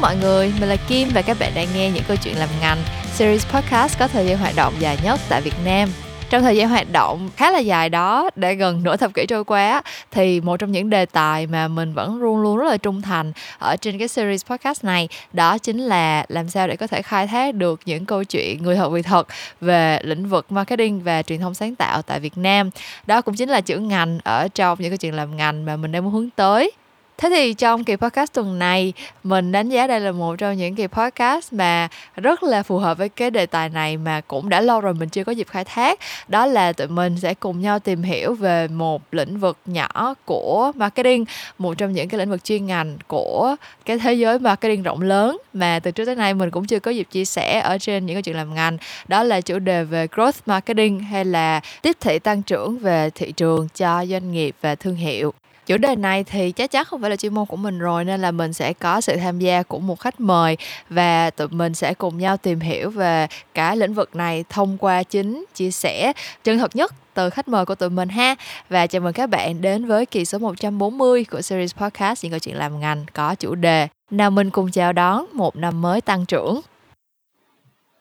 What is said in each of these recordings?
mọi người, mình là Kim và các bạn đang nghe những câu chuyện làm ngành series podcast có thời gian hoạt động dài nhất tại Việt Nam. Trong thời gian hoạt động khá là dài đó, để gần nửa thập kỷ trôi qua thì một trong những đề tài mà mình vẫn luôn luôn rất là trung thành ở trên cái series podcast này đó chính là làm sao để có thể khai thác được những câu chuyện người thật việc thật về lĩnh vực marketing và truyền thông sáng tạo tại Việt Nam. Đó cũng chính là chữ ngành ở trong những câu chuyện làm ngành mà mình đang muốn hướng tới Thế thì trong kỳ podcast tuần này, mình đánh giá đây là một trong những kỳ podcast mà rất là phù hợp với cái đề tài này mà cũng đã lâu rồi mình chưa có dịp khai thác. Đó là tụi mình sẽ cùng nhau tìm hiểu về một lĩnh vực nhỏ của marketing, một trong những cái lĩnh vực chuyên ngành của cái thế giới marketing rộng lớn mà từ trước tới nay mình cũng chưa có dịp chia sẻ ở trên những cái chuyện làm ngành. Đó là chủ đề về growth marketing hay là tiếp thị tăng trưởng về thị trường cho doanh nghiệp và thương hiệu chủ đề này thì chắc chắn không phải là chuyên môn của mình rồi, nên là mình sẽ có sự tham gia của một khách mời và tụi mình sẽ cùng nhau tìm hiểu về cái lĩnh vực này thông qua chính chia sẻ chân thật nhất từ khách mời của tụi mình ha. Và chào mừng các bạn đến với kỳ số 140 của series podcast những câu chuyện làm ngành có chủ đề nào mình cùng chào đón một năm mới tăng trưởng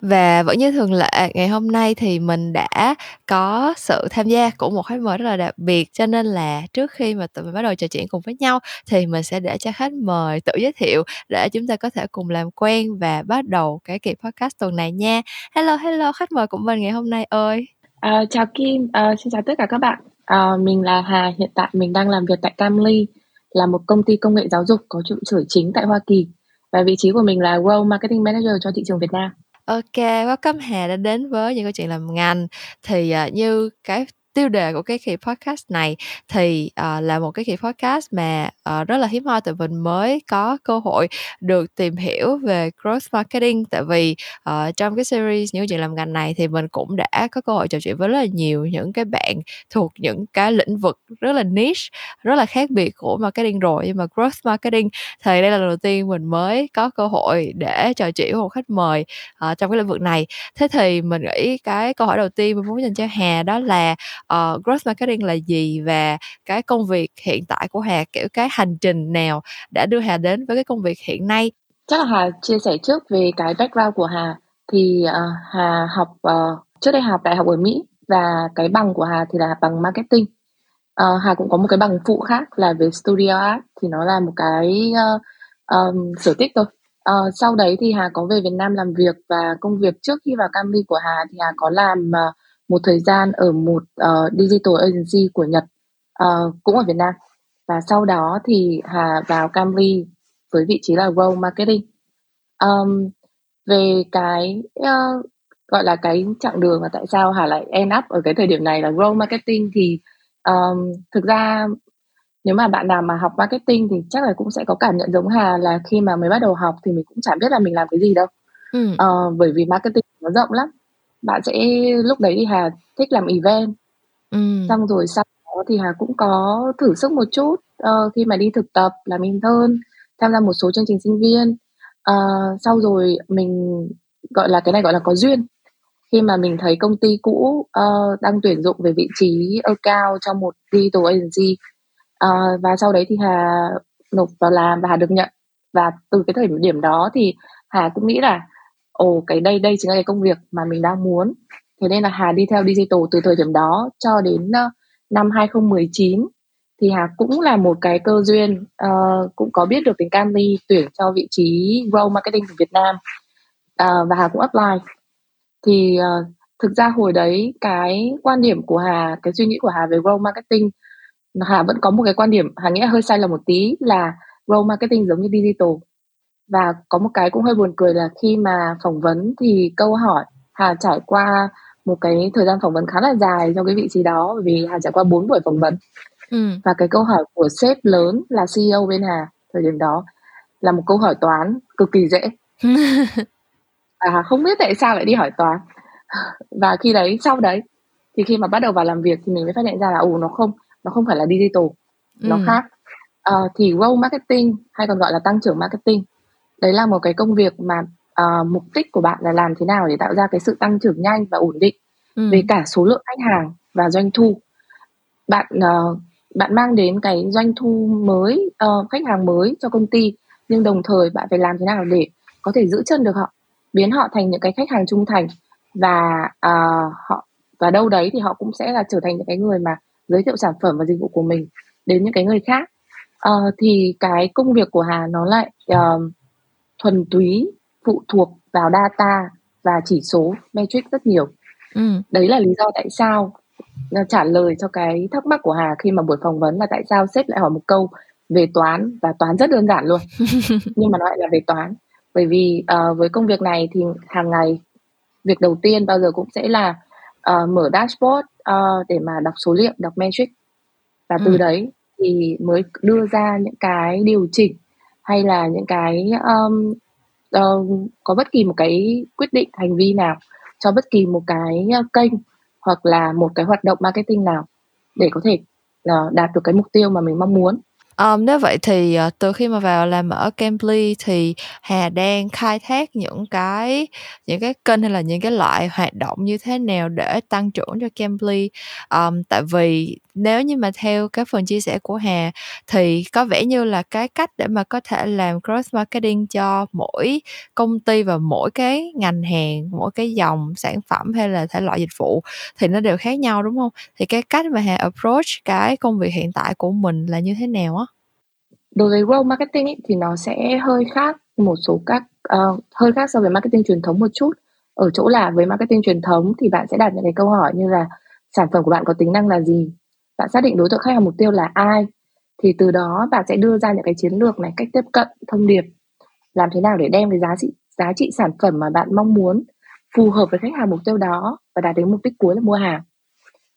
và vẫn như thường lệ, ngày hôm nay thì mình đã có sự tham gia của một khách mời rất là đặc biệt, cho nên là trước khi mà tụi mình bắt đầu trò chuyện cùng với nhau thì mình sẽ để cho khách mời tự giới thiệu để chúng ta có thể cùng làm quen và bắt đầu cái kỳ podcast tuần này nha. Hello, hello khách mời của mình ngày hôm nay ơi. Uh, chào Kim, uh, xin chào tất cả các bạn. Uh, mình là Hà, hiện tại mình đang làm việc tại Camly, là một công ty công nghệ giáo dục có trụ sở chính tại Hoa Kỳ và vị trí của mình là World Marketing Manager cho thị trường Việt Nam. OK, welcome Hà đã đến với những câu chuyện làm ngành. Thì, à, như cái tiêu đề của cái kỳ podcast này thì uh, là một cái kỳ podcast mà uh, rất là hiếm hoi tụi mình mới có cơ hội được tìm hiểu về growth marketing. Tại vì uh, trong cái series những chuyện làm ngành này thì mình cũng đã có cơ hội trò chuyện với rất là nhiều những cái bạn thuộc những cái lĩnh vực rất là niche rất là khác biệt của marketing rồi. Nhưng mà growth marketing thì đây là lần đầu tiên mình mới có cơ hội để trò chuyện với một khách mời uh, trong cái lĩnh vực này. Thế thì mình nghĩ cái câu hỏi đầu tiên mình muốn dành cho Hà đó là uh, growth marketing là gì và cái công việc hiện tại của Hà kiểu cái hành trình nào đã đưa Hà đến với cái công việc hiện nay? Chắc là Hà chia sẻ trước về cái background của Hà. Thì uh, Hà học uh, trước đây học đại học ở Mỹ và cái bằng của Hà thì là bằng marketing. Uh, Hà cũng có một cái bằng phụ khác là về studio art thì nó là một cái uh, um, sở thích thôi. Uh, sau đấy thì Hà có về Việt Nam làm việc và công việc trước khi vào cami của Hà thì Hà có làm uh, một thời gian ở một uh, digital agency của Nhật uh, cũng ở Việt Nam. Và sau đó thì Hà vào Camry với vị trí là role marketing. Um, về cái uh, gọi là cái chặng đường và tại sao Hà lại end up ở cái thời điểm này là role marketing thì um, thực ra nếu mà bạn nào mà học marketing thì chắc là cũng sẽ có cảm nhận giống Hà là khi mà mới bắt đầu học thì mình cũng chẳng biết là mình làm cái gì đâu. Ừ. uh, bởi vì marketing nó rộng lắm bạn sẽ lúc đấy thì Hà thích làm event. Ừ. xong rồi sau đó thì Hà cũng có thử sức một chút uh, khi mà đi thực tập làm intern tham gia một số chương trình sinh viên. Uh, sau rồi mình gọi là cái này gọi là có duyên. Khi mà mình thấy công ty cũ uh, đang tuyển dụng về vị trí cao trong một digital agency uh, và sau đấy thì Hà nộp vào làm và Hà được nhận. Và từ cái thời điểm đó thì Hà cũng nghĩ là ồ cái đây đây chính là cái công việc mà mình đang muốn. Thế nên là Hà đi theo digital từ thời điểm đó cho đến uh, năm 2019 thì Hà cũng là một cái cơ duyên uh, cũng có biết được tính Canly tuyển cho vị trí role marketing của Việt Nam uh, và Hà cũng apply. Thì uh, thực ra hồi đấy cái quan điểm của Hà cái suy nghĩ của Hà về role marketing Hà vẫn có một cái quan điểm Hà nghĩ hơi sai lầm một tí là role marketing giống như digital và có một cái cũng hơi buồn cười là khi mà phỏng vấn thì câu hỏi Hà trải qua một cái thời gian phỏng vấn khá là dài cho cái vị trí đó vì Hà trải qua 4 buổi phỏng vấn ừ. và cái câu hỏi của sếp lớn là CEO bên Hà thời điểm đó là một câu hỏi toán cực kỳ dễ à không biết tại sao lại đi hỏi toán và khi đấy sau đấy thì khi mà bắt đầu vào làm việc thì mình mới phát hiện ra là ồ nó không nó không phải là digital ừ. nó khác uh, thì growth marketing hay còn gọi là tăng trưởng marketing đấy là một cái công việc mà uh, mục đích của bạn là làm thế nào để tạo ra cái sự tăng trưởng nhanh và ổn định ừ. về cả số lượng khách hàng và doanh thu bạn uh, bạn mang đến cái doanh thu mới uh, khách hàng mới cho công ty nhưng đồng thời bạn phải làm thế nào để có thể giữ chân được họ biến họ thành những cái khách hàng trung thành và uh, họ và đâu đấy thì họ cũng sẽ là trở thành những cái người mà giới thiệu sản phẩm và dịch vụ của mình đến những cái người khác uh, thì cái công việc của Hà nó lại uh, thuần túy phụ thuộc vào data và chỉ số metric rất nhiều ừ. đấy là lý do tại sao trả lời cho cái thắc mắc của Hà khi mà buổi phỏng vấn là tại sao sếp lại hỏi một câu về toán và toán rất đơn giản luôn nhưng mà nó lại là về toán bởi vì uh, với công việc này thì hàng ngày việc đầu tiên bao giờ cũng sẽ là uh, mở dashboard uh, để mà đọc số liệu đọc metric và từ ừ. đấy thì mới đưa ra những cái điều chỉnh hay là những cái um, uh, có bất kỳ một cái quyết định hành vi nào cho bất kỳ một cái ờ, kênh hoặc là một cái hoạt động marketing nào để có thể uh, đạt được cái mục tiêu mà mình mong muốn? Um, nếu vậy thì uh, từ khi mà vào làm ở Cambly thì Hà đang khai thác những cái những cái kênh hay là những cái loại hoạt động như thế nào để tăng trưởng cho Cambly um, tại vì nếu như mà theo cái phần chia sẻ của Hà thì có vẻ như là cái cách để mà có thể làm cross marketing cho mỗi công ty và mỗi cái ngành hàng mỗi cái dòng sản phẩm hay là thể loại dịch vụ thì nó đều khác nhau đúng không? Thì cái cách mà Hà approach cái công việc hiện tại của mình là như thế nào á? Đối với growth marketing ý, thì nó sẽ hơi khác một số các uh, hơi khác so với marketing truyền thống một chút. Ở chỗ là với marketing truyền thống thì bạn sẽ đặt những cái câu hỏi như là sản phẩm của bạn có tính năng là gì? Bạn xác định đối tượng khách hàng mục tiêu là ai thì từ đó bạn sẽ đưa ra những cái chiến lược này cách tiếp cận thông điệp. Làm thế nào để đem cái giá trị giá trị sản phẩm mà bạn mong muốn phù hợp với khách hàng mục tiêu đó và đạt đến mục đích cuối là mua hàng.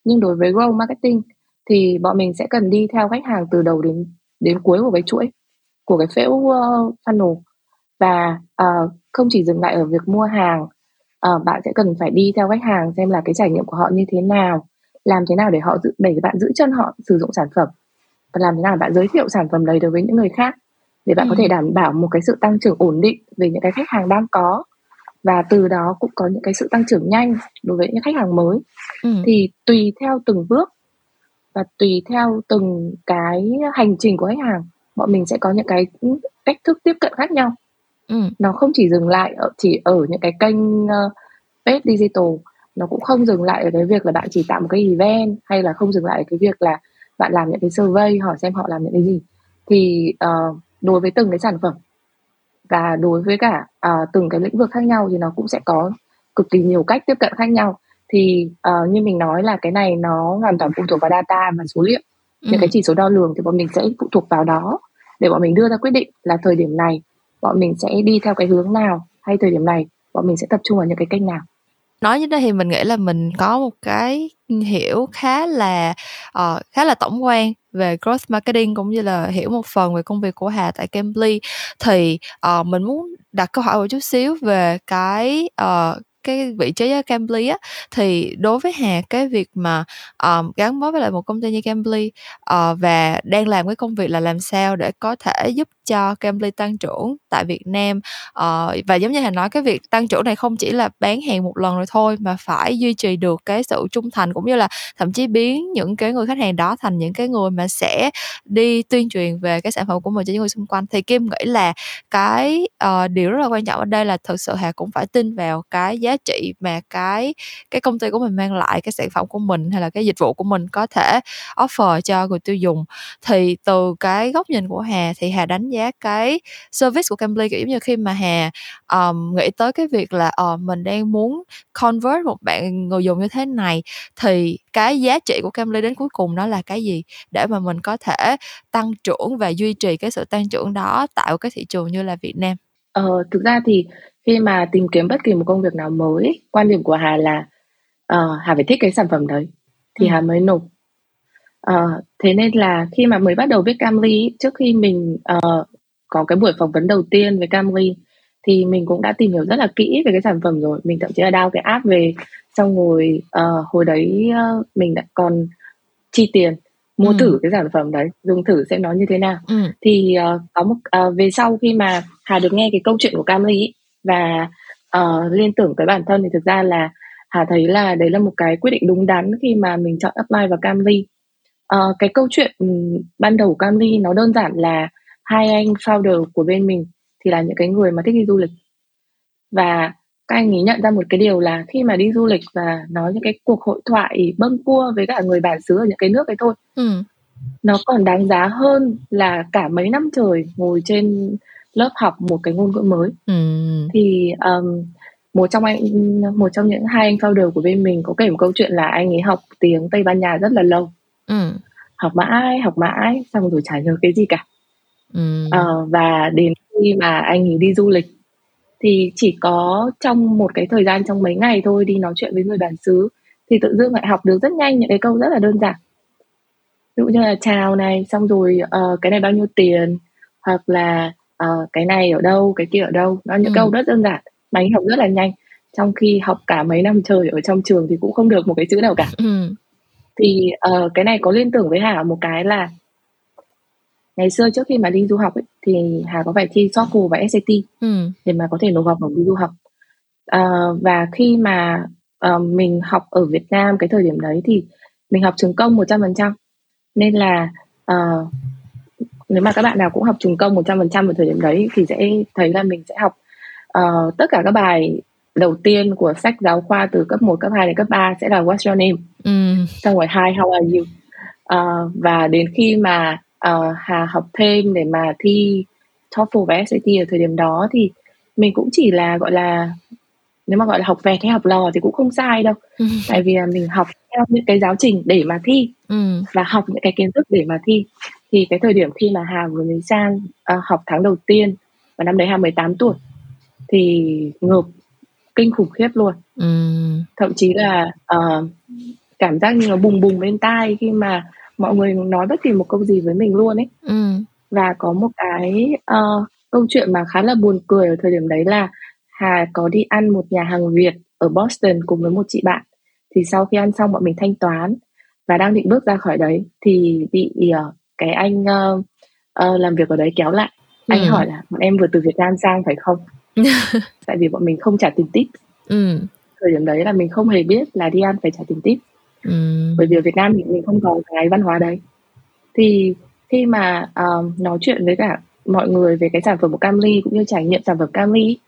Nhưng đối với growth marketing thì bọn mình sẽ cần đi theo khách hàng từ đầu đến đến cuối của cái chuỗi của cái phễu uh, funnel. Và uh, không chỉ dừng lại ở việc mua hàng uh, bạn sẽ cần phải đi theo khách hàng xem là cái trải nghiệm của họ như thế nào làm thế nào để họ giữ để bạn giữ chân họ sử dụng sản phẩm và làm thế nào để bạn giới thiệu sản phẩm đấy đối với những người khác để bạn ừ. có thể đảm bảo một cái sự tăng trưởng ổn định về những cái khách hàng đang có và từ đó cũng có những cái sự tăng trưởng nhanh đối với những khách hàng mới ừ. thì tùy theo từng bước và tùy theo từng cái hành trình của khách hàng bọn mình sẽ có những cái cách thức tiếp cận khác nhau ừ. nó không chỉ dừng lại ở chỉ ở những cái kênh uh, page digital nó cũng không dừng lại ở cái việc là bạn chỉ tạo một cái event hay là không dừng lại ở cái việc là bạn làm những cái survey hỏi xem họ làm những cái gì. Thì uh, đối với từng cái sản phẩm và đối với cả uh, từng cái lĩnh vực khác nhau thì nó cũng sẽ có cực kỳ nhiều cách tiếp cận khác nhau. Thì uh, như mình nói là cái này nó hoàn toàn phụ thuộc vào data và số liệu. Ừ. những cái chỉ số đo lường thì bọn mình sẽ phụ thuộc vào đó để bọn mình đưa ra quyết định là thời điểm này bọn mình sẽ đi theo cái hướng nào hay thời điểm này bọn mình sẽ tập trung vào những cái kênh nào nói như thế thì mình nghĩ là mình có một cái hiểu khá là uh, khá là tổng quan về growth marketing cũng như là hiểu một phần về công việc của Hà tại Cambly. Thì uh, mình muốn đặt câu hỏi một chút xíu về cái uh, cái vị trí ở Cambly á. Thì đối với Hà cái việc mà um, gắn bó với lại một công ty như Cambly uh, và đang làm cái công việc là làm sao để có thể giúp cho Cambly tăng trưởng tại Việt Nam. Uh, và giống như Hà nói cái việc tăng trưởng này không chỉ là bán hàng một lần rồi thôi mà phải duy trì được cái sự trung thành cũng như là thậm chí biến những cái người khách hàng đó thành những cái người mà sẽ đi tuyên truyền về cái sản phẩm của mình cho những người xung quanh. Thì Kim nghĩ là cái uh, điều rất là quan trọng ở đây là thực sự Hà cũng phải tin vào cái giá trị mà cái cái công ty của mình mang lại cái sản phẩm của mình hay là cái dịch vụ của mình có thể offer cho người tiêu dùng. Thì từ cái góc nhìn của Hà thì Hà đánh giá cái service của Cambly kiểu như khi mà Hà um, nghĩ tới cái việc là uh, mình đang muốn convert một bạn người dùng như thế này thì cái giá trị của Cambly đến cuối cùng nó là cái gì để mà mình có thể tăng trưởng và duy trì cái sự tăng trưởng đó tạo cái thị trường như là Việt Nam Ờ, thực ra thì khi mà tìm kiếm bất kỳ một công việc nào mới quan điểm của Hà là uh, Hà phải thích cái sản phẩm đấy thì ừ. Hà mới nộp uh, thế nên là khi mà mới bắt đầu viết Camly trước khi mình uh, có cái buổi phỏng vấn đầu tiên với Camly thì mình cũng đã tìm hiểu rất là kỹ về cái sản phẩm rồi mình thậm chí là download cái app về xong rồi uh, hồi đấy uh, mình đã còn chi tiền mua ừ. thử cái sản phẩm đấy dùng thử xem nó như thế nào ừ. thì uh, có một uh, về sau khi mà Hà được nghe cái câu chuyện của Camly và uh, liên tưởng tới bản thân thì thực ra là Hà thấy là đấy là một cái quyết định đúng đắn khi mà mình chọn apply vào Camly uh, cái câu chuyện um, ban đầu của Camly nó đơn giản là hai anh founder của bên mình thì là những cái người mà thích đi du lịch và các anh ấy nhận ra một cái điều là khi mà đi du lịch và nói những cái cuộc hội thoại bâng cua với cả người bản xứ ở những cái nước ấy thôi ừ. nó còn đáng giá hơn là cả mấy năm trời ngồi trên lớp học một cái ngôn ngữ mới ừ. thì um, một trong anh một trong những hai anh founder của bên mình có kể một câu chuyện là anh ấy học tiếng Tây Ban Nha rất là lâu ừ. học mãi học mãi xong rồi chả nhớ cái gì cả ừ. uh, và đến khi mà anh ấy đi du lịch thì chỉ có trong một cái thời gian trong mấy ngày thôi đi nói chuyện với người bản xứ thì tự dưng lại học được rất nhanh những cái câu rất là đơn giản ví dụ như là chào này xong rồi uh, cái này bao nhiêu tiền hoặc là uh, cái này ở đâu cái kia ở đâu nó những ừ. câu rất đơn giản mà anh học rất là nhanh trong khi học cả mấy năm trời ở trong trường thì cũng không được một cái chữ nào cả ừ. Thì uh, cái này có liên tưởng với hà một cái là ngày xưa trước khi mà đi du học ấy, thì Hà có phải thi TOEFL và SAT ừ. để mà có thể nộp học bổng đi du học uh, và khi mà uh, mình học ở Việt Nam cái thời điểm đấy thì mình học trường công 100% nên là uh, nếu mà các bạn nào cũng học trường công 100% ở thời điểm đấy thì sẽ thấy là mình sẽ học uh, tất cả các bài đầu tiên của sách giáo khoa từ cấp 1, cấp 2 đến cấp 3 sẽ là What's your name? Ừ. Xong rồi Hi, how are you? Uh, và đến khi mà uh, Hà học thêm để mà thi TOEFL và SAT ở thời điểm đó thì mình cũng chỉ là gọi là nếu mà gọi là học vẹt hay học lò thì cũng không sai đâu ừ. tại vì là mình học theo những cái giáo trình để mà thi ừ. và học những cái kiến thức để mà thi thì cái thời điểm khi mà Hà vừa mới sang uh, học tháng đầu tiên và năm đấy Hà 18 tuổi thì ngợp kinh khủng khiếp luôn ừ. thậm chí là uh, cảm giác như nó bùng bùng bên tai khi mà mọi người nói bất kỳ một câu gì với mình luôn ấy ừ. và có một cái uh, câu chuyện mà khá là buồn cười ở thời điểm đấy là Hà có đi ăn một nhà hàng Việt ở Boston cùng với một chị bạn thì sau khi ăn xong bọn mình thanh toán và đang định bước ra khỏi đấy thì bị uh, cái anh uh, uh, làm việc ở đấy kéo lại ừ. anh hỏi là bọn em vừa từ Việt Nam sang phải không tại vì bọn mình không trả tiền tip ừ. thời điểm đấy là mình không hề biết là đi ăn phải trả tiền tip ừ. bởi vì ở Việt Nam thì mình không có cái văn hóa đấy thì khi mà uh, nói chuyện với cả mọi người về cái sản phẩm của Camly cũng như trải nghiệm sản phẩm Camly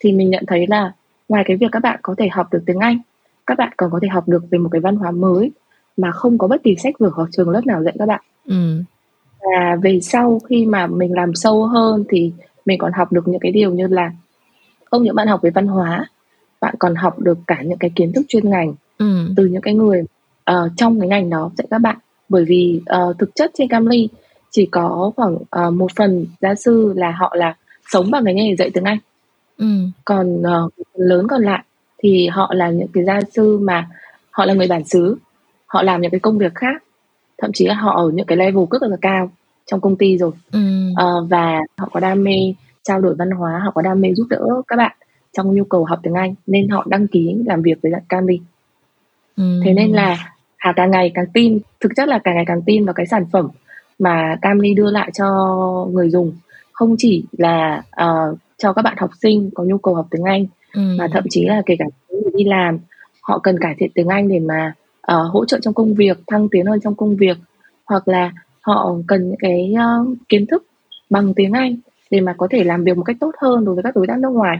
thì mình nhận thấy là ngoài cái việc các bạn có thể học được tiếng Anh các bạn còn có thể học được về một cái văn hóa mới mà không có bất kỳ sách vở hoặc trường lớp nào dạy các bạn ừ. và về sau khi mà mình làm sâu hơn thì mình còn học được những cái điều như là không những bạn học về văn hóa bạn còn học được cả những cái kiến thức chuyên ngành ừ. từ những cái người uh, trong cái ngành đó dạy các bạn bởi vì uh, thực chất trên Camly chỉ có khoảng uh, một phần gia sư là họ là sống bằng cái nghề dạy tiếng Anh ừ. còn uh, lớn còn lại thì họ là những cái gia sư mà họ là người bản xứ họ làm những cái công việc khác thậm chí là họ ở những cái level rất là cao trong công ty rồi ừ. uh, và họ có đam mê trao đổi văn hóa họ có đam mê giúp đỡ các bạn trong nhu cầu học tiếng Anh nên họ đăng ký làm việc với Camly ừ. thế nên là Hà càng ngày càng tin thực chất là càng ngày càng tin vào cái sản phẩm mà Camly đưa lại cho người dùng không chỉ là uh, cho các bạn học sinh có nhu cầu học tiếng Anh ừ. mà thậm chí là kể cả người đi làm họ cần cải thiện tiếng Anh để mà uh, hỗ trợ trong công việc thăng tiến hơn trong công việc hoặc là họ cần những cái uh, kiến thức bằng tiếng Anh để mà có thể làm việc một cách tốt hơn đối với các đối tác nước ngoài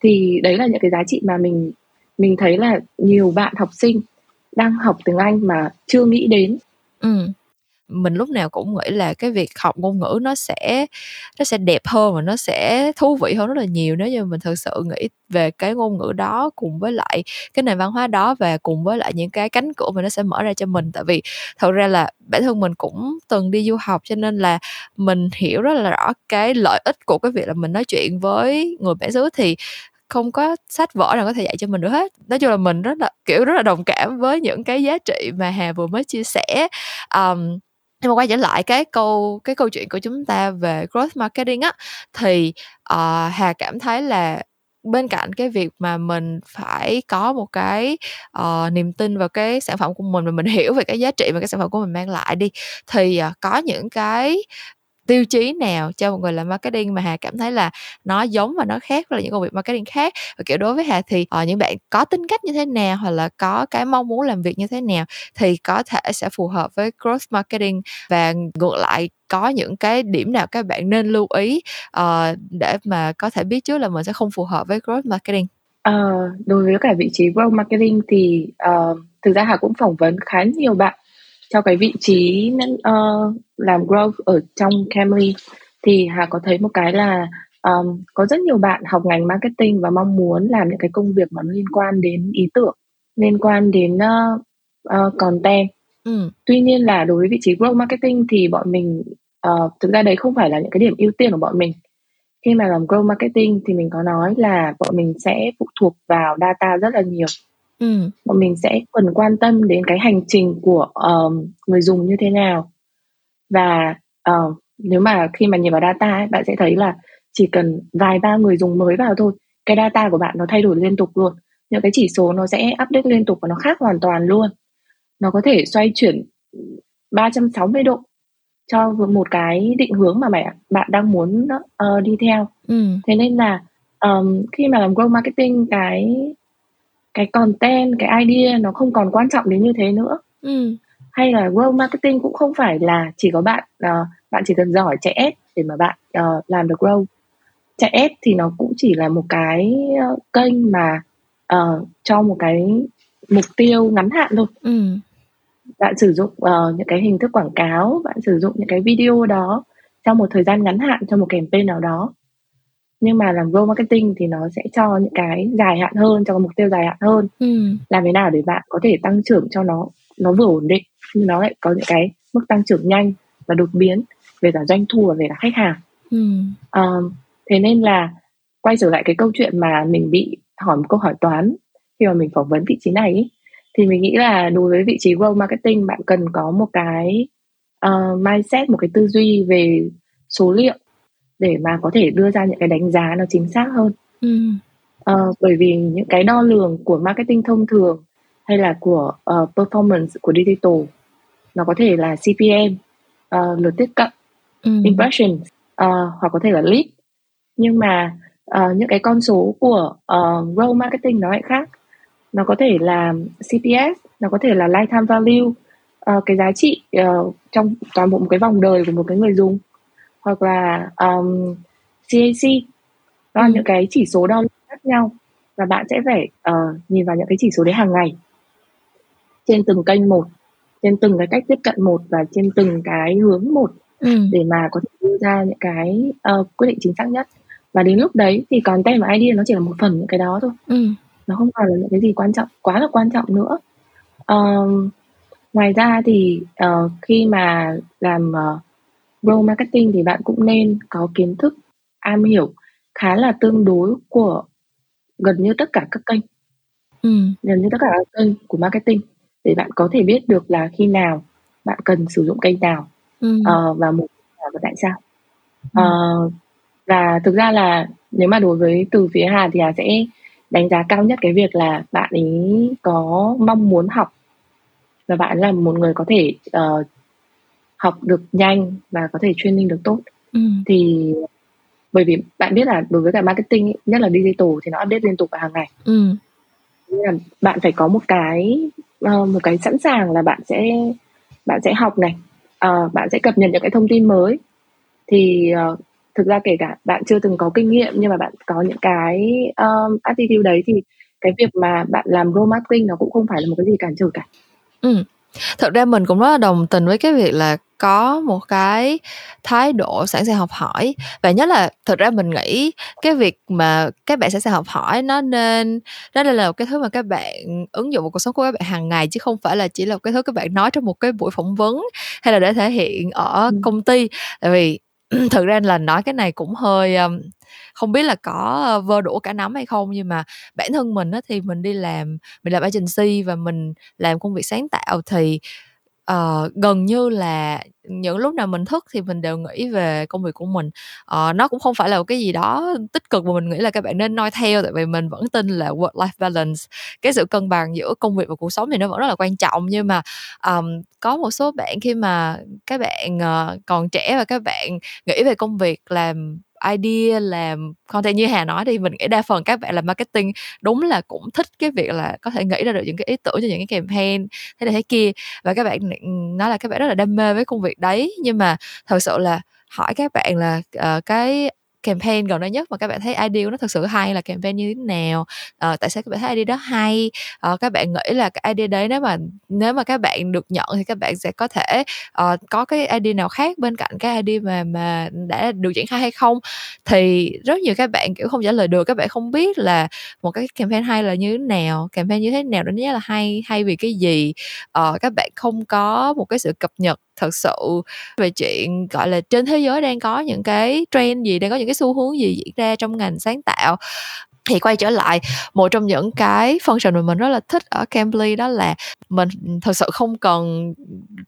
thì đấy là những cái giá trị mà mình mình thấy là nhiều bạn học sinh đang học tiếng Anh mà chưa nghĩ đến. Ừ mình lúc nào cũng nghĩ là cái việc học ngôn ngữ nó sẽ nó sẽ đẹp hơn và nó sẽ thú vị hơn rất là nhiều nếu như mình thực sự nghĩ về cái ngôn ngữ đó cùng với lại cái nền văn hóa đó và cùng với lại những cái cánh cửa mà nó sẽ mở ra cho mình. Tại vì thật ra là bản thân mình cũng từng đi du học cho nên là mình hiểu rất là rõ cái lợi ích của cái việc là mình nói chuyện với người bản xứ thì không có sách vở nào có thể dạy cho mình được hết. Nói chung là mình rất là kiểu rất là đồng cảm với những cái giá trị mà hà vừa mới chia sẻ. Um, nhưng mà quay trở lại cái câu cái câu chuyện của chúng ta về growth marketing á thì uh, hà cảm thấy là bên cạnh cái việc mà mình phải có một cái uh, niềm tin vào cái sản phẩm của mình và mình hiểu về cái giá trị mà cái sản phẩm của mình mang lại đi thì uh, có những cái tiêu chí nào cho một người làm marketing mà hà cảm thấy là nó giống và nó khác với những công việc marketing khác? Và kiểu đối với hà thì uh, những bạn có tính cách như thế nào hoặc là có cái mong muốn làm việc như thế nào thì có thể sẽ phù hợp với growth marketing? Và ngược lại có những cái điểm nào các bạn nên lưu ý uh, để mà có thể biết trước là mình sẽ không phù hợp với growth marketing? Uh, đối với cả vị trí growth marketing thì uh, thực ra Hà cũng phỏng vấn khá nhiều bạn cho cái vị trí uh, làm growth ở trong Camry thì Hà có thấy một cái là um, có rất nhiều bạn học ngành marketing và mong muốn làm những cái công việc mà liên quan đến ý tưởng liên quan đến uh, uh, content. Ừ. tuy nhiên là đối với vị trí growth marketing thì bọn mình uh, thực ra đấy không phải là những cái điểm ưu tiên của bọn mình. Khi mà làm growth marketing thì mình có nói là bọn mình sẽ phụ thuộc vào data rất là nhiều ừ. bọn mình sẽ cần quan tâm đến cái hành trình của um, người dùng như thế nào và uh, nếu mà khi mà nhìn vào data ấy, bạn sẽ thấy là chỉ cần vài ba người dùng mới vào thôi cái data của bạn nó thay đổi liên tục luôn những cái chỉ số nó sẽ update liên tục và nó khác hoàn toàn luôn nó có thể xoay chuyển 360 độ cho một cái định hướng mà mẹ bạn đang muốn uh, đi theo ừ. thế nên là um, khi mà làm growth marketing cái cái content cái idea nó không còn quan trọng đến như thế nữa. Ừ. hay là growth marketing cũng không phải là chỉ có bạn uh, bạn chỉ cần giỏi chạy ads để mà bạn uh, làm được grow chạy ads thì nó cũng chỉ là một cái uh, kênh mà uh, cho một cái mục tiêu ngắn hạn thôi. Ừ. Bạn sử dụng uh, những cái hình thức quảng cáo bạn sử dụng những cái video đó trong một thời gian ngắn hạn cho một campaign nào đó nhưng mà làm growth marketing thì nó sẽ cho những cái dài hạn hơn cho mục tiêu dài hạn hơn ừ. làm thế nào để bạn có thể tăng trưởng cho nó nó vừa ổn định nhưng nó lại có những cái mức tăng trưởng nhanh và đột biến về cả doanh thu và về cả khách hàng ừ. um, thế nên là quay trở lại cái câu chuyện mà mình bị hỏi một câu hỏi toán khi mà mình phỏng vấn vị trí này ý, thì mình nghĩ là đối với vị trí growth marketing bạn cần có một cái uh, mindset một cái tư duy về số liệu để mà có thể đưa ra những cái đánh giá nó chính xác hơn ừ. uh, bởi vì những cái đo lường của marketing thông thường hay là của uh, performance của digital nó có thể là CPM uh, lượt tiếp cận ừ. impressions uh, hoặc có thể là lead nhưng mà uh, những cái con số của uh, growth marketing nó lại khác nó có thể là CPS nó có thể là lifetime value uh, cái giá trị uh, trong toàn bộ một cái vòng đời của một cái người dùng hoặc là um, CAC đó là ừ. những cái chỉ số đo khác nhau và bạn sẽ phải uh, nhìn vào những cái chỉ số đấy hàng ngày. Trên từng kênh một trên từng cái cách tiếp cận một và trên từng cái hướng một ừ. để mà có thể đưa ra những cái uh, quyết định chính xác nhất. Và đến lúc đấy thì còn tem và ID nó chỉ là một phần những cái đó thôi. Ừ. Nó không còn là những cái gì quan trọng quá là quan trọng nữa. Uh, ngoài ra thì uh, khi mà làm uh, grow marketing thì bạn cũng nên có kiến thức am hiểu khá là tương đối của gần như tất cả các kênh ừ. gần như tất cả các kênh của marketing để bạn có thể biết được là khi nào bạn cần sử dụng kênh nào ừ. uh, và mục nào và tại sao ừ. uh, và thực ra là nếu mà đối với từ phía Hà thì Hà sẽ đánh giá cao nhất cái việc là bạn ấy có mong muốn học và bạn là một người có thể uh, học được nhanh và có thể training được tốt. Ừ. thì bởi vì bạn biết là đối với cả marketing nhất là digital thì nó update liên tục hàng ngày. Ừ. nên là bạn phải có một cái uh, một cái sẵn sàng là bạn sẽ bạn sẽ học này uh, bạn sẽ cập nhật những cái thông tin mới. Thì uh, thực ra kể cả bạn chưa từng có kinh nghiệm nhưng mà bạn có những cái um, attitude đấy thì cái việc mà bạn làm role marketing nó cũng không phải là một cái gì cản trở cả. Ừ. Thật ra mình cũng rất là đồng tình với cái việc là có một cái thái độ sẵn sàng học hỏi và nhất là thật ra mình nghĩ cái việc mà các bạn sẵn sàng học hỏi nó nên đó là một cái thứ mà các bạn ứng dụng vào cuộc sống của các bạn hàng ngày chứ không phải là chỉ là cái thứ các bạn nói trong một cái buổi phỏng vấn hay là để thể hiện ở ừ. công ty tại vì thực ra là nói cái này cũng hơi um, không biết là có uh, vơ đũa cả nắm hay không nhưng mà bản thân mình á thì mình đi làm mình làm agency và mình làm công việc sáng tạo thì uh, gần như là những lúc nào mình thức thì mình đều nghĩ về công việc của mình. Uh, nó cũng không phải là một cái gì đó tích cực mà mình nghĩ là các bạn nên noi theo tại vì mình vẫn tin là work life balance cái sự cân bằng giữa công việc và cuộc sống thì nó vẫn rất là quan trọng. Nhưng mà um, có một số bạn khi mà các bạn uh, còn trẻ và các bạn nghĩ về công việc làm idea làm content như Hà nói thì mình nghĩ đa phần các bạn làm marketing đúng là cũng thích cái việc là có thể nghĩ ra được những cái ý tưởng cho những cái campaign thế này thế kia. Và các bạn ừ, nói là các bạn rất là đam mê với công việc đấy. Nhưng mà thật sự là hỏi các bạn là uh, cái campaign gần đây nhất mà các bạn thấy idea nó thật sự hay là campaign như thế nào? À, tại sao các bạn thấy idea đó hay? À, các bạn nghĩ là cái idea đấy nếu mà nếu mà các bạn được nhận thì các bạn sẽ có thể uh, có cái idea nào khác bên cạnh cái idea mà mà đã được triển khai hay không? Thì rất nhiều các bạn kiểu không trả lời được các bạn không biết là một cái campaign hay là như thế nào campaign như thế nào đó nhất là hay hay vì cái gì? Uh, các bạn không có một cái sự cập nhật thật sự về chuyện, gọi là, trên thế giới đang có những cái trend gì, đang có những cái xu hướng gì diễn ra trong ngành sáng tạo thì quay trở lại, một trong những cái function mà mình rất là thích ở Cambly đó là mình thật sự không cần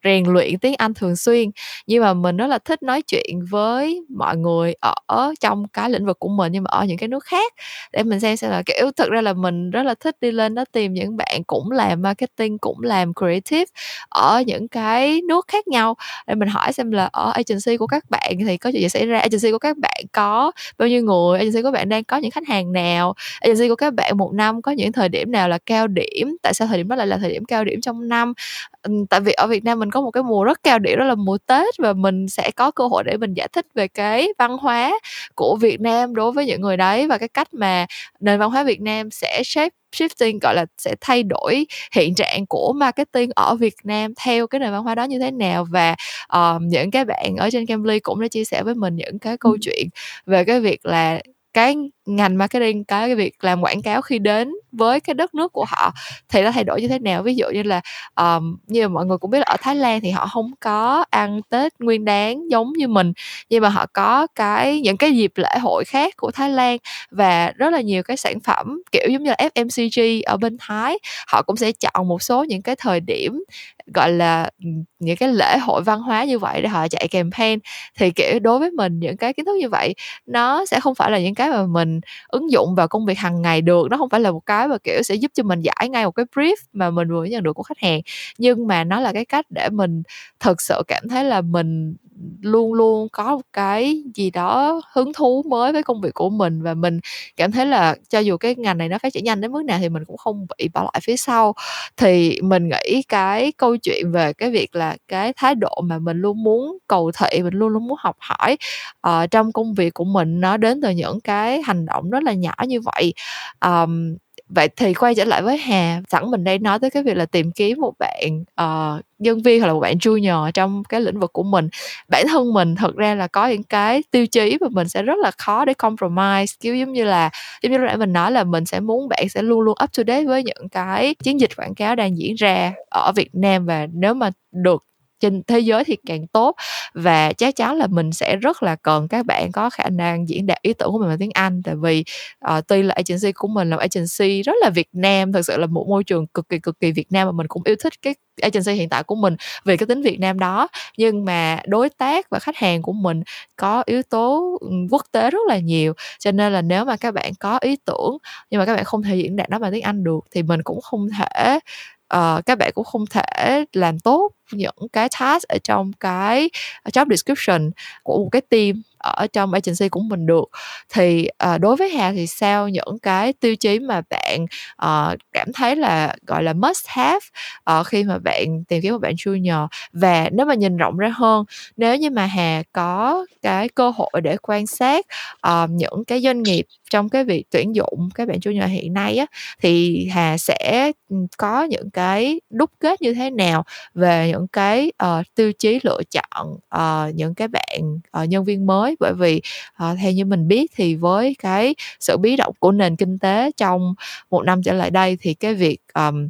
rèn luyện tiếng Anh thường xuyên, nhưng mà mình rất là thích nói chuyện với mọi người ở trong cái lĩnh vực của mình, nhưng mà ở những cái nước khác. Để mình xem xem là, kiểu, thực ra là mình rất là thích đi lên đó tìm những bạn cũng làm marketing, cũng làm creative ở những cái nước khác nhau. Để mình hỏi xem là ở agency của các bạn thì có chuyện gì xảy ra, agency của các bạn có bao nhiêu người? Agency của bạn đang có những khách hàng nào? Agency của các bạn một năm có những thời điểm nào là cao điểm? Tại sao thời điểm đó lại là thời điểm cao điểm trong năm? Tại vì ở Việt Nam mình có một cái mùa rất cao điểm đó là mùa Tết và mình sẽ có cơ hội để mình giải thích về cái văn hóa của Việt Nam đối với những người đấy và cái cách mà nền văn hóa Việt Nam sẽ shape shifting gọi là sẽ thay đổi hiện trạng của marketing ở Việt Nam theo cái nền văn hóa đó như thế nào. Và uh, những cái bạn ở trên Cambly cũng đã chia sẻ với mình những cái câu chuyện về cái việc là cái ngành marketing cái cái việc làm quảng cáo khi đến với cái đất nước của họ thì nó thay đổi như thế nào? Ví dụ như là um, như mọi người cũng biết là ở Thái Lan thì họ không có ăn Tết Nguyên Đán giống như mình nhưng mà họ có cái những cái dịp lễ hội khác của Thái Lan và rất là nhiều cái sản phẩm kiểu giống như là FMCG ở bên Thái họ cũng sẽ chọn một số những cái thời điểm gọi là những cái lễ hội văn hóa như vậy để họ chạy campaign. Thì kiểu đối với mình những cái kiến thức như vậy nó sẽ không phải là những cái mà mình ứng dụng vào công việc hàng ngày được nó không phải là một cái và kiểu sẽ giúp cho mình giải ngay một cái brief mà mình vừa nhận được của khách hàng. Nhưng mà nó là cái cách để mình thực sự cảm thấy là mình luôn luôn có một cái gì đó hứng thú mới với công việc của mình và mình cảm thấy là cho dù cái ngành này nó phát triển nhanh đến mức nào thì mình cũng không bị bỏ lại phía sau. Thì mình nghĩ cái câu chuyện về cái việc là cái thái độ mà mình luôn muốn cầu thị mình luôn luôn muốn học hỏi uh, trong công việc của mình nó đến từ những cái hành động rất là nhỏ như vậy. Um, vậy thì quay trở lại với hà sẵn mình đây nói tới cái việc là tìm kiếm một bạn uh, nhân viên hoặc là một bạn junior trong cái lĩnh vực của mình. Bản thân mình thật ra là có những cái tiêu chí mà mình sẽ rất là khó để compromise kiểu giống như là giống như lúc nãy mình nói là mình sẽ muốn bạn sẽ luôn luôn up to date với những cái chiến dịch quảng cáo đang diễn ra ở Việt Nam và nếu mà được trên thế giới thì càng tốt. Và chắc chắn là mình sẽ rất là cần các bạn có khả năng diễn đạt ý tưởng của mình bằng tiếng Anh. Tại vì uh, tuy là agency của mình là agency rất là Việt Nam thật sự là một môi trường cực kỳ cực kỳ Việt Nam mà mình cũng yêu thích cái agency hiện tại của mình về cái tính Việt Nam đó. Nhưng mà đối tác và khách hàng của mình có yếu tố quốc tế rất là nhiều. Cho nên là nếu mà các bạn có ý tưởng nhưng mà các bạn không thể diễn đạt nó bằng tiếng Anh được thì mình cũng không thể uh, các bạn cũng không thể làm tốt những cái task ở trong cái ờ, job description của một cái team ở trong agency của mình được. Thì uh, đối với Hà thì sao? Những cái tiêu chí mà bạn uh, cảm thấy là gọi là must have uh, khi mà bạn tìm kiếm một bạn junior? Và nếu mà nhìn rộng ra hơn nếu như mà Hà có cái cơ hội để quan sát uh, những cái doanh nghiệp trong cái việc tuyển dụng các bạn junior hiện nay á thì Hà sẽ ừ, có những cái đúc kết như thế nào về những cái uh, tiêu chí lựa chọn uh, những cái bạn uh, nhân viên mới bởi vì uh, theo như mình biết thì với cái sự biến động của nền kinh tế trong một năm trở lại đây thì cái việc um,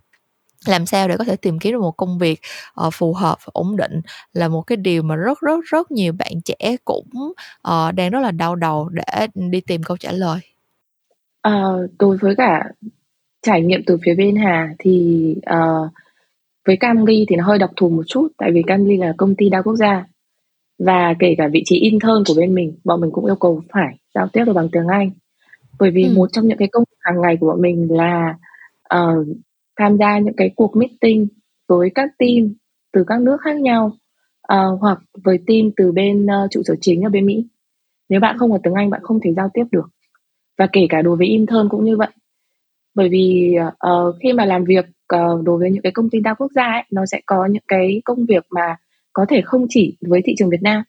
làm sao để có thể tìm kiếm được một công việc uh, phù hợp và ổn định là một cái điều mà rất rất rất nhiều bạn trẻ cũng uh, đang rất là đau đầu để đi tìm câu trả lời. Uh, đối với cả trải nghiệm từ phía bên Hà thì uh, với Camry thì nó hơi đặc thù một chút tại vì Camry là công ty đa quốc gia. Và kể cả vị trí intern của bên mình bọn mình cũng yêu cầu phải giao tiếp được bằng tiếng Anh. Bởi vì ừ. một trong những cái công việc hàng ngày của bọn mình là uh, tham gia những cái cuộc meeting với các team từ các nước khác nhau uh, hoặc với team từ bên uh, trụ sở chính ở bên Mỹ. Nếu bạn không có tiếng Anh bạn không thể giao tiếp được. Và kể cả đối với intern cũng như vậy bởi vì uh, khi mà làm việc uh, đối với những cái công ty đa quốc gia ấy, nó sẽ có những cái công việc mà có thể không chỉ với thị trường Việt Nam.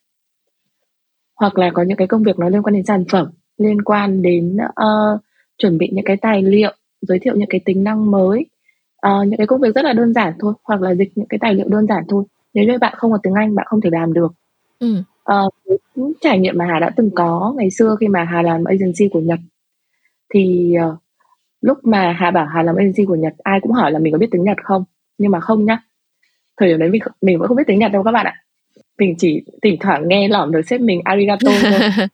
Hoặc là có những cái công việc nó liên quan đến sản phẩm liên quan đến uh, chuẩn bị những cái tài liệu giới thiệu những cái tính năng mới. Uh, những cái công việc rất là đơn giản thôi hoặc là dịch những cái tài liệu đơn giản thôi. Nếu như bạn không có tiếng Anh bạn không thể làm được. Ừ. uh, trải nghiệm mà Hà đã từng có ngày xưa khi mà Hà làm agency của Nhật thì uh, lúc mà Hà bảo Hà làm agency của Nhật ai cũng hỏi là mình có biết tiếng Nhật không? Nhưng mà không nhá. Thời điểm đấy mình mình vẫn không biết tiếng Nhật đâu các bạn ạ. Mình chỉ thỉnh thoảng nghe lỏm được sếp mình arigato thôi.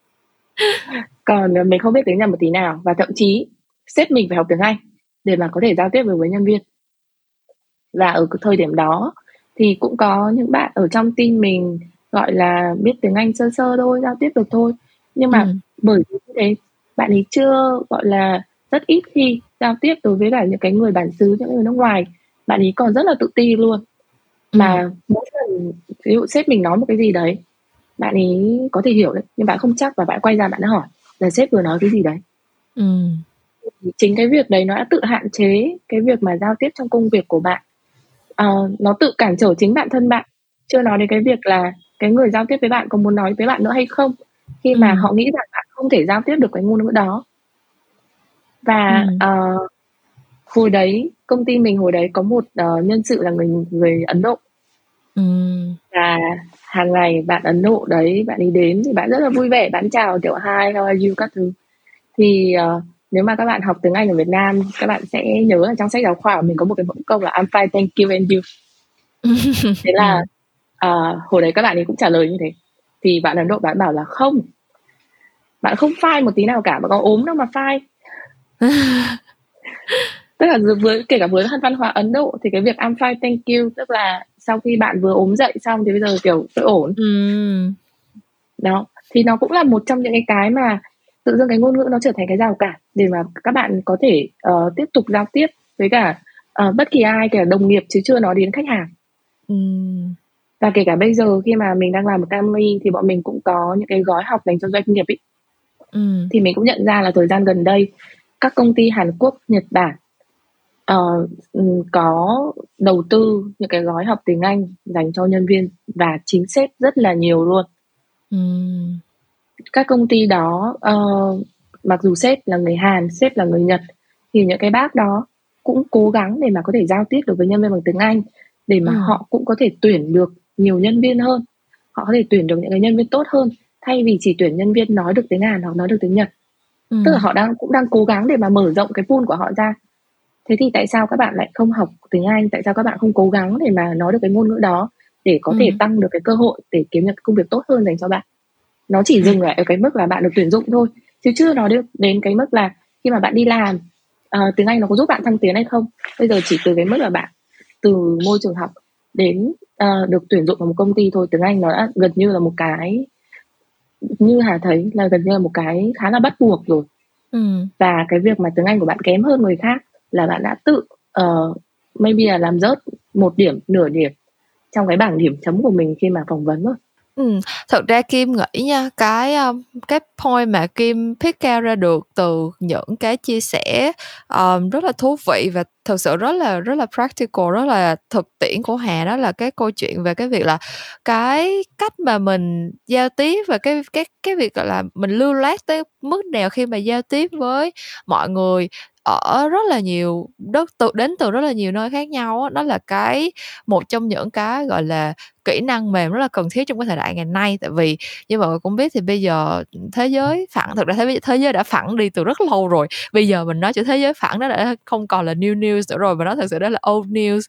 Còn ờ, mình không biết tiếng Nhật một tí nào. Và thậm chí sếp mình phải học tiếng Anh để mà có thể giao tiếp với nhân viên. Và ở thời điểm đó thì cũng có những bạn ở trong team mình gọi là biết tiếng Anh sơ sơ thôi giao tiếp được thôi. Nhưng mà ừ. bởi vì thế bạn ấy chưa gọi là rất ít khi giao tiếp đối với cả những cái người bản xứ những người nước ngoài bạn ấy còn rất là tự ti luôn mà ừ. mỗi lần ví dụ sếp mình nói một cái gì đấy bạn ấy có thể hiểu đấy nhưng bạn không chắc và bạn quay ra bạn ấy hỏi là sếp vừa nói cái gì đấy ừ. chính cái việc đấy nó đã tự hạn chế cái việc mà giao tiếp trong công việc của bạn uh, nó tự cản trở chính bản thân bạn chưa nói đến cái việc là cái người giao tiếp với bạn có muốn nói với bạn nữa hay không khi mà ừ. họ nghĩ rằng bạn không thể giao tiếp được cái ngôn ngữ đó và ừ. uh, hồi đấy công ty mình hồi đấy có một uh, nhân sự là người người Ấn Độ. Ừ. và hàng ngày bạn Ấn Độ đấy bạn ấy đến thì bạn rất là vui vẻ bạn chào kiểu hi how are you? các thứ. Thì uh, nếu mà các bạn học tiếng Anh ở Việt Nam các bạn sẽ nhớ ở trong sách giáo khoa của mình có một cái mẫu câu là I'm fine thank you and you. Thế là uh, hồi đấy các bạn ấy cũng trả lời như thế. Thì bạn Ấn Độ bạn bảo là không bạn không fine một tí nào cả bạn có ốm đâu mà fine tức là với kể cả với văn hóa Ấn Độ thì cái việc I'm fine thank you tức là sau khi bạn vừa ốm dậy xong thì bây giờ kiểu tôi ổn ừ. đó thì nó cũng là một trong những cái cái mà tự dưng cái ngôn ngữ nó trở thành cái rào cản để mà các bạn có thể uh, tiếp tục giao tiếp với cả uh, bất kỳ ai kể cả đồng nghiệp chứ chưa nói đến khách hàng ừ. và kể cả bây giờ khi mà mình đang làm một Camry thì bọn mình cũng có những cái gói học dành cho doanh nghiệp ý. Ừ. thì mình cũng nhận ra là thời gian gần đây các công ty Hàn Quốc, Nhật Bản uh, có đầu tư những cái gói học tiếng Anh dành cho nhân viên và chính sếp rất là nhiều luôn. Mm. Các công ty đó uh, mặc dù sếp là người Hàn, sếp là người Nhật thì những cái bác đó cũng cố gắng để mà có thể giao tiếp được với nhân viên bằng tiếng Anh để mà ừ. họ cũng có thể tuyển được nhiều nhân viên hơn họ có thể tuyển được những cái nhân viên tốt hơn thay vì chỉ tuyển nhân viên nói được tiếng Hàn hoặc nói được tiếng Nhật ừ. tức là họ đang cũng đang cố gắng để mà mở rộng cái pool của họ ra thế thì tại sao các bạn lại không học tiếng Anh tại sao các bạn không cố gắng để mà nói được cái ngôn ngữ đó để có ừ. thể tăng được cái cơ hội để kiếm được công việc tốt hơn dành cho bạn nó chỉ dừng lại ở cái mức là bạn được tuyển dụng thôi chứ chưa nói được đến cái mức là khi mà bạn đi làm uh, tiếng Anh nó có giúp bạn thăng tiến hay không bây giờ chỉ từ cái mức là bạn từ môi trường học đến uh, được tuyển dụng vào một công ty thôi tiếng Anh nó đã gần như là một cái như Hà thấy là gần như là một cái khá là bắt buộc rồi. Ừ. và cái việc mà tiếng Anh của bạn kém hơn người khác là bạn đã tự uh, maybe là làm rớt một điểm nửa điểm trong cái bảng điểm chấm của mình khi mà phỏng vấn rồi Ừ, thật ra Kim nghĩ nha cái um, cái point mà Kim pick out ra được từ những cái chia sẻ um, rất là thú vị và thực sự rất là rất là practical rất là thực tiễn của Hà đó là cái câu chuyện về cái việc là cái cách mà mình giao tiếp và cái cái cái việc gọi là mình lưu lát tới mức nào khi mà giao tiếp với mọi người ở rất là nhiều đất từ đến từ rất là nhiều nơi khác nhau đó, đó là cái một trong những cái gọi là kỹ năng mềm rất là cần thiết trong cái thời đại ngày nay. Tại vì như mọi người cũng biết thì bây giờ thế giới phẳng thực ra thế, thế giới đã phẳng đi từ rất lâu rồi. Bây giờ mình nói chữ thế giới phẳng đó đã không còn là new news nữa rồi mà nó thật sự đó là old news.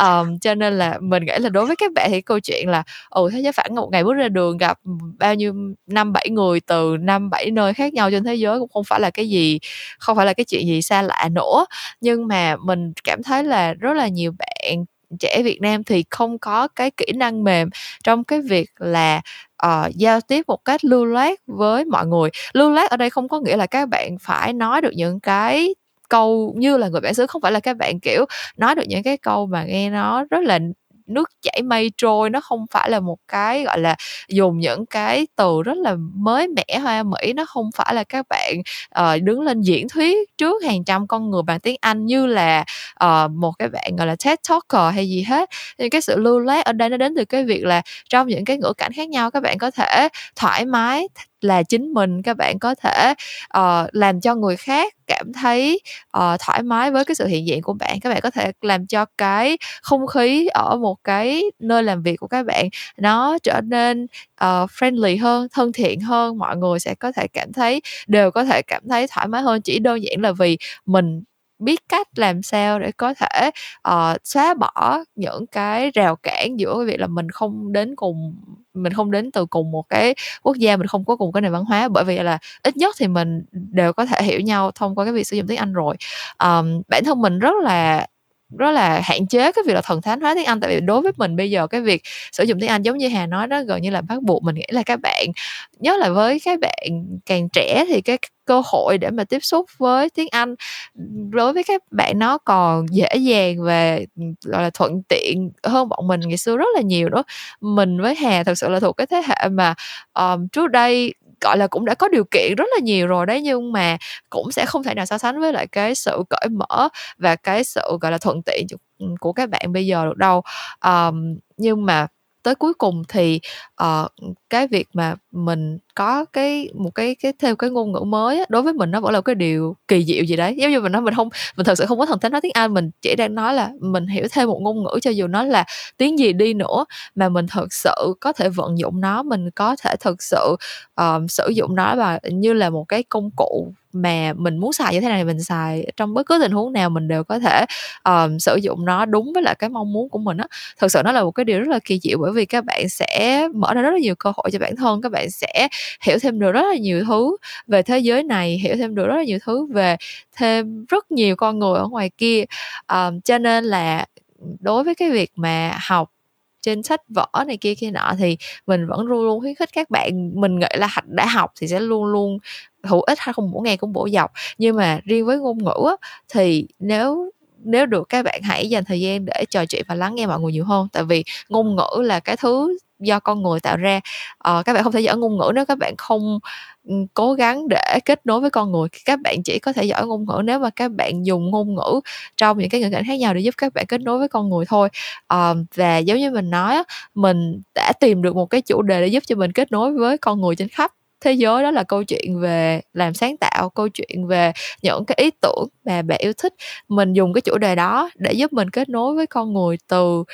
Um, cho nên là mình nghĩ là đối với các bạn thì câu chuyện là ồ thế giới phẳng một ngày bước ra đường gặp bao nhiêu năm bảy người từ năm bảy nơi khác nhau trên thế giới cũng không phải là cái gì không phải là cái chuyện gì xa lạ nữa. Nhưng mà mình cảm thấy là rất là nhiều bạn trẻ Việt Nam thì không có cái kỹ năng mềm trong cái việc là uh, giao tiếp một cách lưu loát với mọi người. Lưu loát ở đây không có nghĩa là các bạn phải nói được những cái câu như là người bản xứ không phải là các bạn kiểu nói được những cái câu mà nghe nó rất là nước chảy mây trôi nó không phải là một cái gọi là dùng những cái từ rất là mới mẻ hoa mỹ nó không phải là các bạn uh, đứng lên diễn thuyết trước hàng trăm con người bằng tiếng anh như là uh, một cái bạn gọi là TED talker hay gì hết. Nhưng cái sự lưu loát ở đây nó đến từ cái việc là trong những cái ngữ cảnh khác nhau các bạn có thể thoải mái là chính mình các bạn có thể uh, làm cho người khác cảm thấy uh, thoải mái với cái sự hiện diện của bạn. Các bạn có thể làm cho cái không khí ở một cái nơi làm việc của các bạn nó trở nên uh, friendly hơn thân thiện hơn. Mọi người sẽ có thể cảm thấy đều có thể cảm thấy thoải mái hơn. Chỉ đơn giản là vì mình biết cách làm sao để có thể uh, xóa bỏ những cái rào cản giữa cái việc là mình không đến cùng mình không đến từ cùng một cái quốc gia mình không có cùng cái nền văn hóa. Bởi vì là ít nhất thì mình đều có thể hiểu nhau thông qua cái việc sử dụng tiếng anh rồi. Um, bản thân mình rất là rất là hạn chế cái việc là thần thánh hóa tiếng Anh. Tại vì đối với mình bây giờ cái việc sử dụng tiếng Anh giống như Hà nói đó gần như là bắt buộc mình nghĩ là các bạn nhất là với các bạn càng trẻ thì cái cơ hội để mà tiếp xúc với tiếng Anh đối với các bạn nó còn dễ dàng và gọi là thuận tiện hơn bọn mình ngày xưa rất là nhiều đó. Mình với Hà thật sự là thuộc cái thế hệ mà um, trước đây gọi là cũng đã có điều kiện rất là nhiều rồi đấy nhưng mà cũng sẽ không thể nào so sánh với lại cái sự cởi mở và cái sự gọi là thuận tiện ừ, của các bạn bây giờ được đâu. Um, nhưng mà tới cuối cùng thì uh, cái việc mà mình có cái một cái cái theo cái ngôn ngữ mới á, đối với mình nó vẫn là cái điều kỳ diệu gì đấy. Giống như mình nói mình không mình thật sự không có thần thánh nói tiếng anh mình chỉ đang nói là mình hiểu thêm một ngôn ngữ cho dù nó là tiếng gì đi nữa mà mình thật sự có thể vận dụng nó mình có thể thực sự um, sử dụng nó và như là một cái công cụ mà mình muốn xài như thế này mình xài trong bất cứ tình huống nào mình đều có thể um, sử dụng nó đúng với lại cái mong muốn của mình á. Thật sự nó là một cái điều rất là kỳ diệu bởi vì các bạn sẽ mở ra rất là nhiều cơ hội cho bản thân các bạn sẽ hiểu thêm được rất là nhiều thứ về thế giới này hiểu thêm được rất là nhiều thứ về thêm rất nhiều con người ở ngoài kia. Um, cho nên là đối với cái việc mà học trên sách vở này kia kia nọ thì mình vẫn luôn luôn khuyến khích các bạn mình nghĩ là hạch đã học thì sẽ luôn luôn hữu ích hay không mỗi ngày cũng bổ dọc. Nhưng mà riêng với ngôn ngữ á, thì nếu nếu được các bạn hãy dành thời gian để trò chuyện và lắng nghe mọi người nhiều hơn. Tại vì ngôn ngữ là cái thứ do con người tạo ra. À, các bạn không thể giỏi ngôn ngữ nếu các bạn không cố gắng để kết nối với con người. Các bạn chỉ có thể giỏi ngôn ngữ nếu mà các bạn dùng ngôn ngữ trong những cái ngữ cảnh khác nhau để giúp các bạn kết nối với con người thôi. À, và giống như mình nói mình đã tìm được một cái chủ đề để giúp cho mình kết nối với con người trên khắp thế giới đó là câu chuyện về làm sáng tạo câu chuyện về những cái ý tưởng mà bạn yêu thích. Mình dùng cái chủ đề đó để giúp mình kết nối với con người từ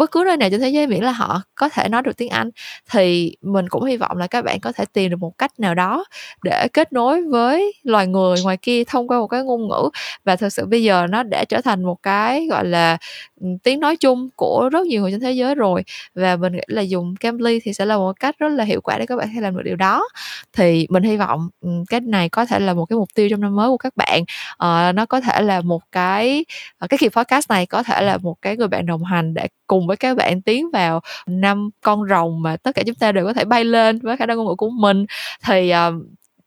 bất cứ nơi nào trên thế giới miễn là họ có thể nói được tiếng Anh. Thì mình cũng hy vọng là các bạn có thể tìm được một cách nào đó để kết nối với loài người ngoài kia thông qua một cái ngôn ngữ. Và thực sự bây giờ nó đã trở thành một cái gọi là ừ, tiếng nói chung của rất nhiều người trên thế giới rồi. Và mình nghĩ là dùng Cambly thì sẽ là một cách rất là hiệu quả để các bạn thể làm được điều đó. Thì mình hy vọng ừ, cái này có thể là một cái mục tiêu trong năm mới của các bạn. À, nó có thể là một cái ờ, cái kỳ podcast này có thể là một cái người bạn đồng hành để cùng với các bạn tiến vào năm con rồng mà tất cả chúng ta đều có thể bay lên với khả năng ngôn ngữ của mình. Thì uh,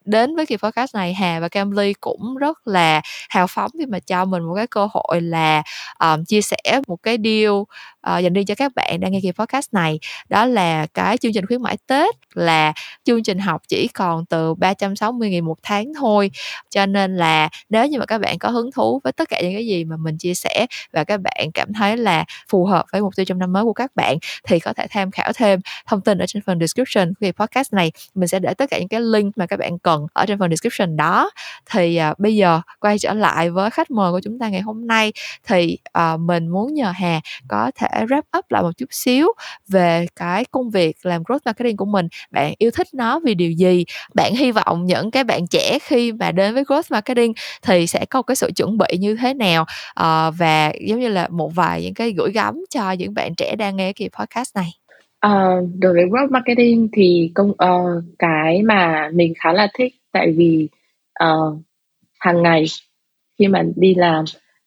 đến với kỳ podcast này Hà và Camly cũng rất là hào phóng khi mà cho mình một cái cơ hội là um, chia sẻ một cái deal uh, ờ, dành riêng cho các bạn đang nghe kỳ podcast này. Đó là cái chương trình khuyến mãi Tết là chương trình học chỉ còn từ 360 nghìn một tháng thôi. Cho nên là nếu như mà các bạn có hứng thú với tất cả những cái gì mà mình chia sẻ và các bạn cảm thấy là phù hợp với mục tiêu trong năm mới của các bạn thì có thể tham khảo thêm thông tin ở trên phần description của kỳ podcast này. Mình sẽ để tất cả những cái link mà các bạn cần phần ở trên phần description đó. Thì à, bây giờ quay trở lại với khách mời của chúng ta ngày hôm nay. Thì à, mình muốn nhờ Hà có thể wrap up lại một chút xíu về cái công việc làm growth marketing của mình. Bạn yêu thích nó vì điều gì? Bạn hy vọng những cái bạn trẻ khi mà đến với growth marketing thì sẽ có cái sự chuẩn bị như thế nào? À, và giống như là một vài những cái gửi gắm cho những bạn trẻ đang nghe cái podcast này. Ờ, đối với growth marketing thì công ờ, cái mà mình khá là thích tại vì, ờ, hàng ngày khi mà đi làm,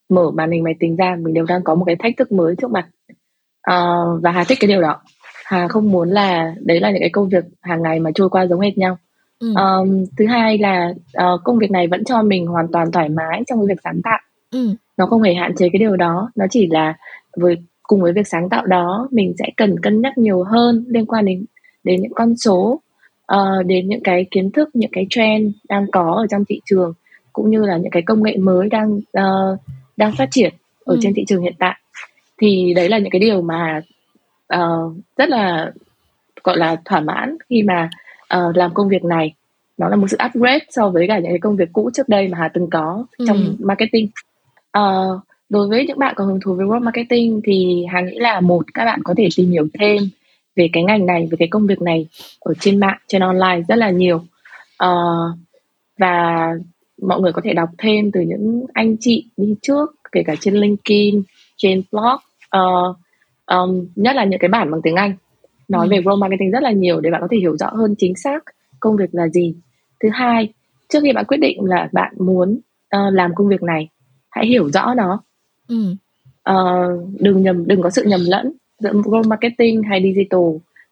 mở màn hình máy tính ra mình đều đang có một cái thách thức mới trước mặt. uh, và Hà thích cái điều đó Hà không muốn là đấy là những cái công việc hàng ngày mà trôi qua giống hệt nhau ừ. um, thứ hai là uh, công việc này vẫn cho mình hoàn toàn thoải mái trong cái việc sáng tạo ừ. nó không hề hạn chế cái điều đó nó chỉ là với cùng với việc sáng tạo đó mình sẽ cần cân nhắc nhiều hơn liên quan đến đến những con số uh, đến những cái kiến thức những cái trend đang có ở trong thị trường cũng như là những cái công nghệ mới đang uh, đang phát triển ở ừ. trên thị trường hiện tại thì đấy là những cái điều mà uh, rất là gọi là thỏa mãn khi mà uh, làm công việc này nó là một sự upgrade so với cả những cái công việc cũ trước đây mà Hà từng có ừ. trong marketing uh, đối với những bạn có hứng thú với web marketing thì Hà nghĩ là một các bạn có thể tìm hiểu thêm về cái ngành này về cái công việc này ở trên mạng trên online rất là nhiều. Uh, và mọi người có thể đọc thêm từ những anh chị đi trước kể cả trên LinkedIn trên blog uh, um, nhất là những cái bản bằng tiếng Anh. Nói ừ. về growth marketing rất là nhiều để bạn có thể hiểu rõ hơn chính xác công việc là gì. Thứ hai trước khi bạn quyết định là bạn muốn uh, làm công việc này hãy hiểu rõ nó ừ. uh, đừng nhầm đừng có sự nhầm lẫn giữa growth marketing hay digital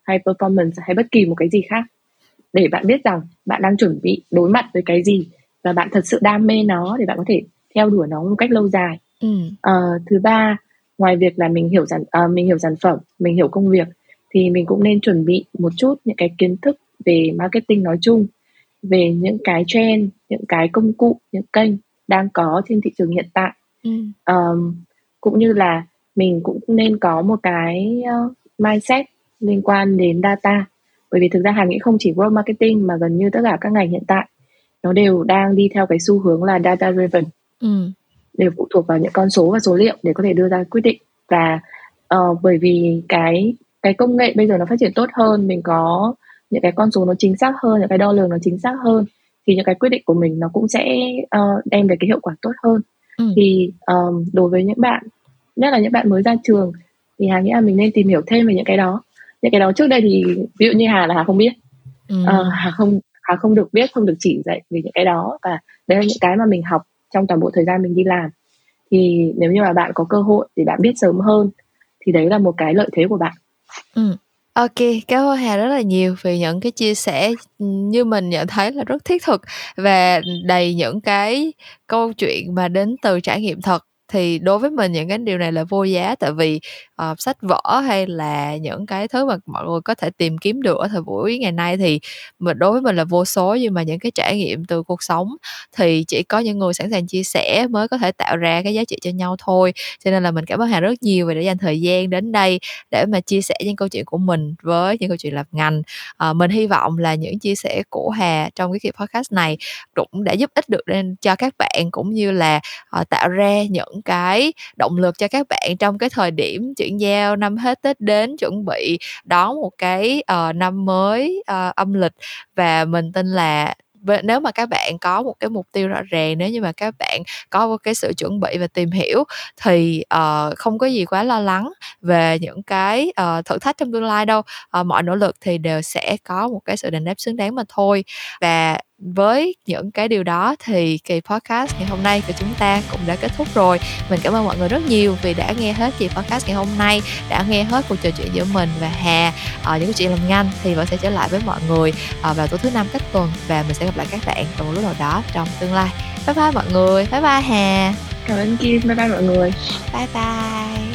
hay performance hay bất kỳ một cái gì khác để bạn biết rằng bạn đang chuẩn bị đối mặt với cái gì và bạn thật sự đam mê nó để bạn có thể theo đuổi nó một cách lâu dài ừ. uh, thứ ba ngoài việc là mình hiểu sản uh, mình hiểu sản phẩm mình hiểu công việc thì mình cũng nên chuẩn bị một chút những cái kiến thức về marketing nói chung về những cái trend những cái công cụ những kênh đang có trên thị trường hiện tại ừ. um, cũng như là mình cũng nên có một cái uh, mindset liên quan đến data bởi vì thực ra hàng nghĩ không chỉ growth marketing mà gần như tất cả các ngành hiện tại nó đều đang đi theo cái xu hướng là data driven ừ. đều phụ thuộc vào những con số và số liệu để có thể đưa ra quyết định và uh, bởi vì cái cái công nghệ bây giờ nó phát triển tốt hơn mình có những cái con số nó chính xác hơn những cái đo lường nó chính xác hơn thì những cái quyết định của mình nó cũng sẽ uh, đem về cái hiệu quả tốt hơn ừ. thì um, đối với những bạn nhất là những bạn mới ra trường thì hà nghĩ là mình nên tìm hiểu thêm về những cái đó những cái đó trước đây thì ví dụ như hà là hà không biết ừ. uh, hà không hà không được biết không được chỉ dạy về những cái đó và đấy là những cái mà mình học trong toàn bộ thời gian mình đi làm thì nếu như mà bạn có cơ hội để bạn biết sớm hơn thì đấy là một cái lợi thế của bạn ừ. Ok, cảm ơn Hà rất là nhiều vì những cái chia sẻ như mình nhận thấy là rất thiết thực và đầy những cái câu chuyện mà đến từ trải nghiệm thật thì đối với mình những cái điều này là vô giá tại vì uh, sách vở hay là những cái thứ mà mọi người có thể tìm kiếm được ở thời buổi ngày nay thì mình đối với mình là vô số nhưng mà những cái trải nghiệm từ cuộc sống thì chỉ có những người sẵn sàng chia sẻ mới có thể tạo ra cái giá trị cho nhau thôi. Cho nên là mình cảm ơn hà rất nhiều vì đã dành thời gian đến đây để mà chia sẻ những câu chuyện của mình với những câu chuyện làm ngành. Uh, mình hy vọng là những chia sẻ của hà trong cái kỳ podcast này cũng đã giúp ích được cho các bạn cũng như là uh, tạo ra những cái động lực cho các bạn trong cái thời điểm chuyển giao năm hết tết đến chuẩn bị đón một cái uh, năm mới uh, âm lịch. Và mình tin là nếu mà các bạn có một cái mục tiêu rõ ràng nếu như mà các bạn có một cái sự chuẩn bị và tìm hiểu thì uh, không có gì quá lo lắng về những cái uh, thử thách trong tương lai đâu. Uh, mọi nỗ lực thì đều sẽ có một cái sự đền đáp xứng đáng mà thôi. Và với những cái điều đó thì kỳ podcast ngày hôm nay của chúng ta cũng đã kết thúc rồi. Mình cảm ơn mọi người rất nhiều vì đã nghe hết kỳ podcast ngày hôm nay đã nghe hết cuộc trò chuyện giữa mình và hà. Ở những câu chuyện làm ngành thì vẫn sẽ trở lại với mọi người vào tối thứ năm cách tuần và mình sẽ gặp lại các bạn vào một lúc nào đó trong tương lai. Bye bye mọi người bye bye hà. Cảm ơn kim bye bye mọi người. Bye bye